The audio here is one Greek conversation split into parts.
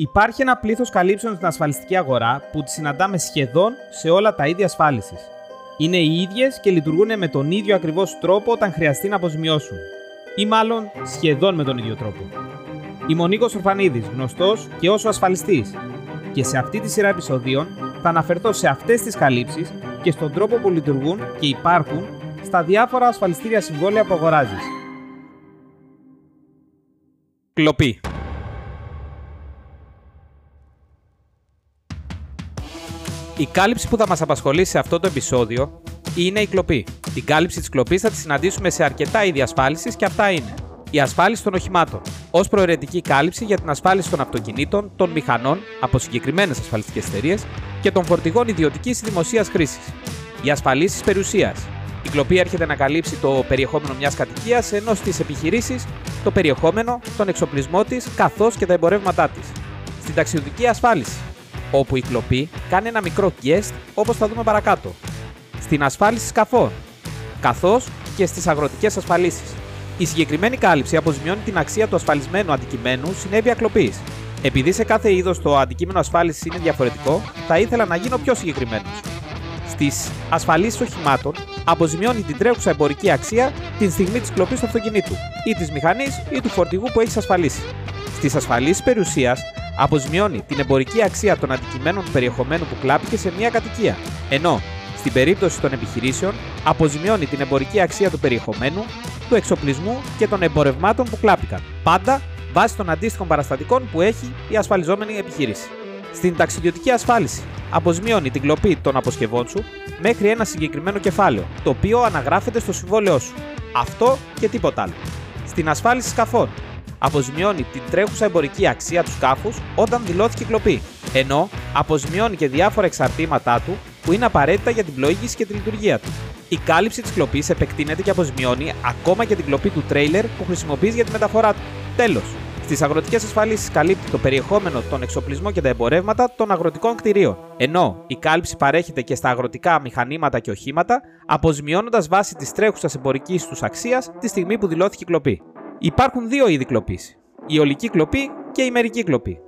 Υπάρχει ένα πλήθος καλύψεων στην ασφαλιστική αγορά που τι συναντάμε σχεδόν σε όλα τα είδη ασφάλισης. Είναι οι ίδιες και λειτουργούν με τον ίδιο ακριβώς τρόπο όταν χρειαστεί να αποζημιώσουν. Ή μάλλον σχεδόν με τον ίδιο τρόπο. Είμαι ο Νίκος Ορφανίδης, γνωστός και όσο ασφαλιστής. Και σε αυτή τη σειρά επεισοδίων θα αναφερθώ σε αυτές τις καλύψεις και στον τρόπο που λειτουργούν και υπάρχουν στα διάφορα ασφαλιστήρια συμβόλαια που αγοράζεις. Κλοπή. Η κάλυψη που θα μας απασχολήσει σε αυτό το επεισόδιο είναι η κλοπή. Την κάλυψη της κλοπής θα τη συναντήσουμε σε αρκετά είδη ασφάλισης και αυτά είναι η ασφάλιση των οχημάτων, ως προαιρετική κάλυψη για την ασφάλιση των αυτοκινήτων, των μηχανών από συγκεκριμένες ασφαλιστικές εταιρείες και των φορτηγών ιδιωτικής ή δημοσίας χρήσης. Οι ασφαλίσεις περιουσίας. Η κλοπή έρχεται να καλύψει το περιεχόμενο μιας κατοικίας, ενώ στι επιχειρήσεις το περιεχόμενο, τον εξοπλισμό της καθώς και τα εμπορεύματά της. Στην ταξιδιωτική ασφάλιση όπου η κλοπή κάνει ένα μικρό guest όπως θα δούμε παρακάτω. Στην ασφάλιση σκαφών, καθώς και στις αγροτικές ασφαλίσεις. Η συγκεκριμένη κάλυψη αποζημιώνει την αξία του ασφαλισμένου αντικειμένου συνέβεια κλοπή. Επειδή σε κάθε είδος το αντικείμενο ασφάλισης είναι διαφορετικό, θα ήθελα να γίνω πιο συγκεκριμένος. Στις ασφαλίσεις οχημάτων, αποζημιώνει την τρέχουσα εμπορική αξία την στιγμή της κλοπής του αυτοκινήτου, ή της μηχανής ή του φορτηγού που έχεις ασφαλίσει. Στις ασφαλίσεις περιουσίας, αποζημιώνει την εμπορική αξία των αντικειμένων του περιεχομένου που κλάπηκε σε μια κατοικία. Ενώ στην περίπτωση των επιχειρήσεων, αποζημιώνει την εμπορική αξία του περιεχομένου, του εξοπλισμού και των εμπορευμάτων που κλάπηκαν. Πάντα βάσει των αντίστοιχων παραστατικών που έχει η ασφαλιζόμενη επιχείρηση. Στην ταξιδιωτική ασφάλιση, αποζημιώνει την κλοπή των αποσκευών σου μέχρι ένα συγκεκριμένο κεφάλαιο, το οποίο αναγράφεται στο συμβόλαιό σου. Αυτό και τίποτα άλλο. Στην ασφάλιση σκαφών, αποζημιώνει την τρέχουσα εμπορική αξία του σκάφους όταν δηλώθηκε κλοπή, ενώ αποζημιώνει και διάφορα εξαρτήματά του που είναι απαραίτητα για την πλοήγηση και τη λειτουργία του. Η κάλυψη της κλοπής επεκτείνεται και αποζημιώνει ακόμα και την κλοπή του τρέιλερ που χρησιμοποιείς για τη μεταφορά του. Τέλος, Στις αγροτικές ασφαλίσεις καλύπτει το περιεχόμενο, τον εξοπλισμό και τα εμπορεύματα των αγροτικών κτηρίων. Ενώ η κάλυψη παρέχεται και στα αγροτικά μηχανήματα και οχήματα, αποζημιώνοντας βάση της τρέχουσας εμπορικής τους αξίας τη στιγμή που δηλώθηκε η κλοπή. Υπάρχουν δύο είδη κλοπής. Η ολική κλοπή και η μερική κλοπή.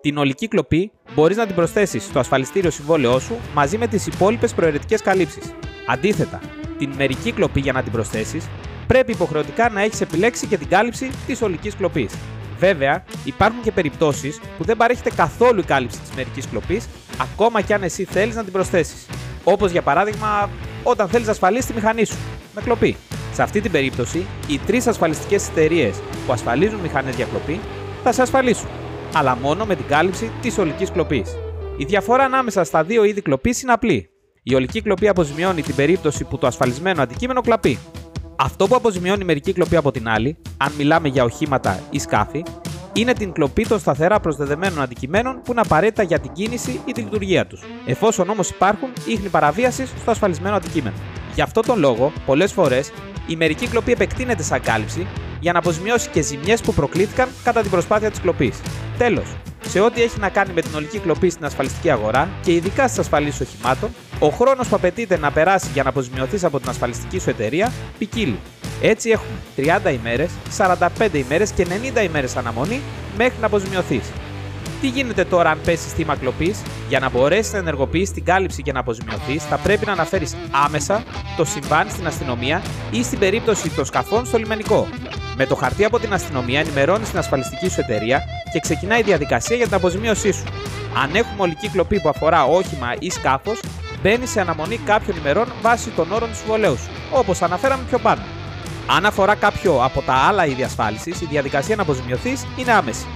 Την ολική κλοπή μπορείς να την προσθέσεις στο ασφαλιστήριο συμβόλαιό σου μαζί με τις υπόλοιπες προαιρετικές καλύψεις. Αντίθετα, την μερική κλοπή για να την προσθέσεις, πρέπει υποχρεωτικά να έχεις επιλέξει και την κάλυψη της ολικής κλοπής. Βέβαια, υπάρχουν και περιπτώσεις που δεν παρέχεται καθόλου η κάλυψη της μερικής κλοπής, ακόμα και αν εσύ θέλεις να την προσθέσεις. Όπως για παράδειγμα, όταν θέλεις να ασφαλίσει τη μηχανή σου με κλοπή. Σε αυτή την περίπτωση, οι τρεις ασφαλιστικές εταιρείες που ασφαλίζουν μηχανές για κλοπή θα σε ασφαλίσουν, αλλά μόνο με την κάλυψη της ολικής κλοπής. Η διαφορά ανάμεσα στα δύο είδη κλοπής είναι απλή. Η ολική κλοπή αποζημιώνει την περίπτωση που το ασφαλισμένο αντικείμενο κλαπεί. Αυτό που αποζημιώνει η μερική κλοπή από την άλλη, αν μιλάμε για οχήματα ή σκάφη, είναι την κλοπή των σταθερά προσδεδεμένων αντικειμένων που είναι απαραίτητα για την κίνηση ή τη λειτουργία τους, εφόσον όμως υπάρχουν ίχνη παραβίασης στο ασφαλισμένο αντικείμενο. Γι' αυτό τον λόγο, πολλές φορές η μερική κλοπή επεκτείνεται σαν κάλυψη για να αποζημιώσει και ζημιές που προκλήθηκαν κατά την προσπάθεια της κλοπής. Τέλος, σε ό,τι έχει να κάνει με την ολική κλοπή στην ασφαλιστική αγορά και ειδικά στις ασφαλίσεις οχημάτων, ο χρόνος που απαιτείται να περάσει για να αποζημιωθείς από την ασφαλιστική σου εταιρεία ποικίλει. Έτσι έχουμε 30 ημέρες, 45 ημέρες και 90 ημέρες αναμονή μέχρι να αποζημιωθείς. Τι γίνεται τώρα αν πέσεις θύμα κλοπής, για να μπορέσεις να ενεργοποιήσει την κάλυψη και να αποζημιωθείς, θα πρέπει να αναφέρεις άμεσα το συμβάν στην αστυνομία ή στην περίπτωση των σκαφών στο λιμενικό. Με το χαρτί από την αστυνομία ενημερώνεις την ασφαλιστική σου εταιρεία και ξεκινάει η διαδικασία για την αποζημίωσή σου. Αν έχουμε ολική κλοπή που αφορά όχημα ή σκάφος, μπαίνει σε αναμονή κάποιων ημερών βάσει των όρων του συμβολέου σου, όπως αναφέραμε πιο πάνω. Αν αφορά κάποιο από τα άλλα είδη ασφάλισης, η διαδικασία να αποζημιωθείς είναι άμεση.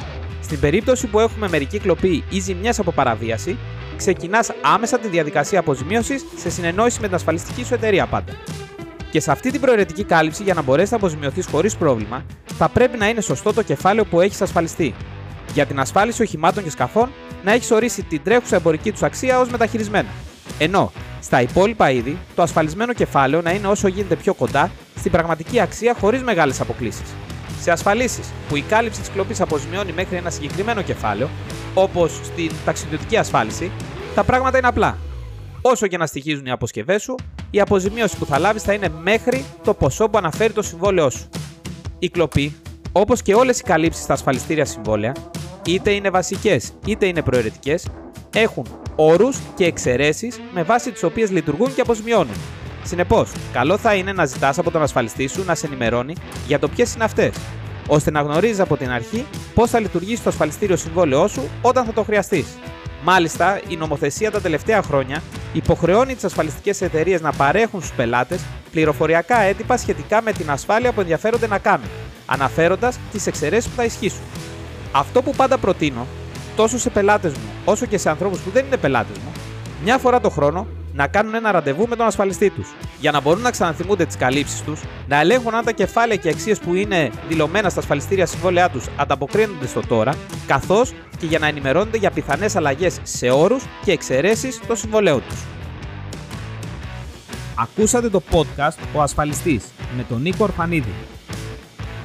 Στην περίπτωση που έχουμε μερική κλοπή ή ζημιές από παραβίαση, ξεκινάς άμεσα τη διαδικασία αποζημίωσης σε συνεννόηση με την ασφαλιστική σου εταιρεία πάντα. Και σε αυτή την προαιρετική κάλυψη, για να μπορέσεις να αποζημιωθείς χωρίς πρόβλημα, θα πρέπει να είναι σωστό το κεφάλαιο που έχεις ασφαλιστεί. Για την ασφάλιση οχημάτων και σκαφών, να έχεις ορίσει την τρέχουσα εμπορική τους αξία ως μεταχειρισμένα. Ενώ στα υπόλοιπα είδη, το ασφαλισμένο κεφάλαιο να είναι όσο γίνεται πιο κοντά στην πραγματική αξία χωρίς μεγάλες αποκλήσεις. Σε ασφαλίσεις που η κάλυψη της κλοπής αποζημιώνει μέχρι ένα συγκεκριμένο κεφάλαιο, όπως στην ταξιδιωτική ασφάλιση, τα πράγματα είναι απλά. Όσο και να στοιχίζουν οι αποσκευές σου, η αποζημίωση που θα λάβεις θα είναι μέχρι το ποσό που αναφέρει το συμβόλαιό σου. Η κλοπή, όπως και όλες οι καλύψεις στα ασφαλιστήρια συμβόλαια, είτε είναι βασικές είτε είναι προαιρετικές, έχουν όρους και εξαιρέσεις με βάση τις οποίες λειτουργούν και αποζημιώνουν. Συνεπώς, καλό θα είναι να ζητάς από τον ασφαλιστή σου να σε ενημερώνει για το ποιες είναι αυτές, ώστε να γνωρίζεις από την αρχή πώς θα λειτουργήσει το ασφαλιστήριο συμβόλαιό σου όταν θα το χρειαστείς. Μάλιστα, η νομοθεσία τα τελευταία χρόνια υποχρεώνει τις ασφαλιστικές εταιρείες να παρέχουν στους πελάτες πληροφοριακά έτυπα σχετικά με την ασφάλεια που ενδιαφέρονται να κάνουν, αναφέροντας τις εξαιρέσεις που θα ισχύσουν. Αυτό που πάντα προτείνω, τόσο σε πελάτες μου όσο και σε ανθρώπους που δεν είναι πελάτες μου, μια φορά το χρόνο να κάνουν ένα ραντεβού με τον ασφαλιστή τους, για να μπορούν να ξαναθυμούνται τις καλύψεις τους, να ελέγχουν αν τα κεφάλαια και αξίες που είναι δηλωμένα στα ασφαλιστήρια συμβόλαιά τους ανταποκρίνονται στο τώρα, καθώς και για να ενημερώνονται για πιθανές αλλαγές σε όρους και εξαιρέσεις των συμβολέων τους. Ακούσατε το podcast Ο Ασφαλιστής με τον Νίκο Ορφανίδη.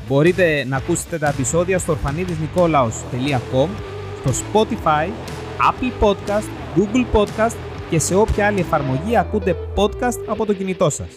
Μπορείτε να ακούσετε τα επεισόδια στο ορφανίδισνικόλαος.com, στο Spotify, Apple Podcast, Google Podcast και σε όποια άλλη εφαρμογή ακούτε podcast από το κινητό σας.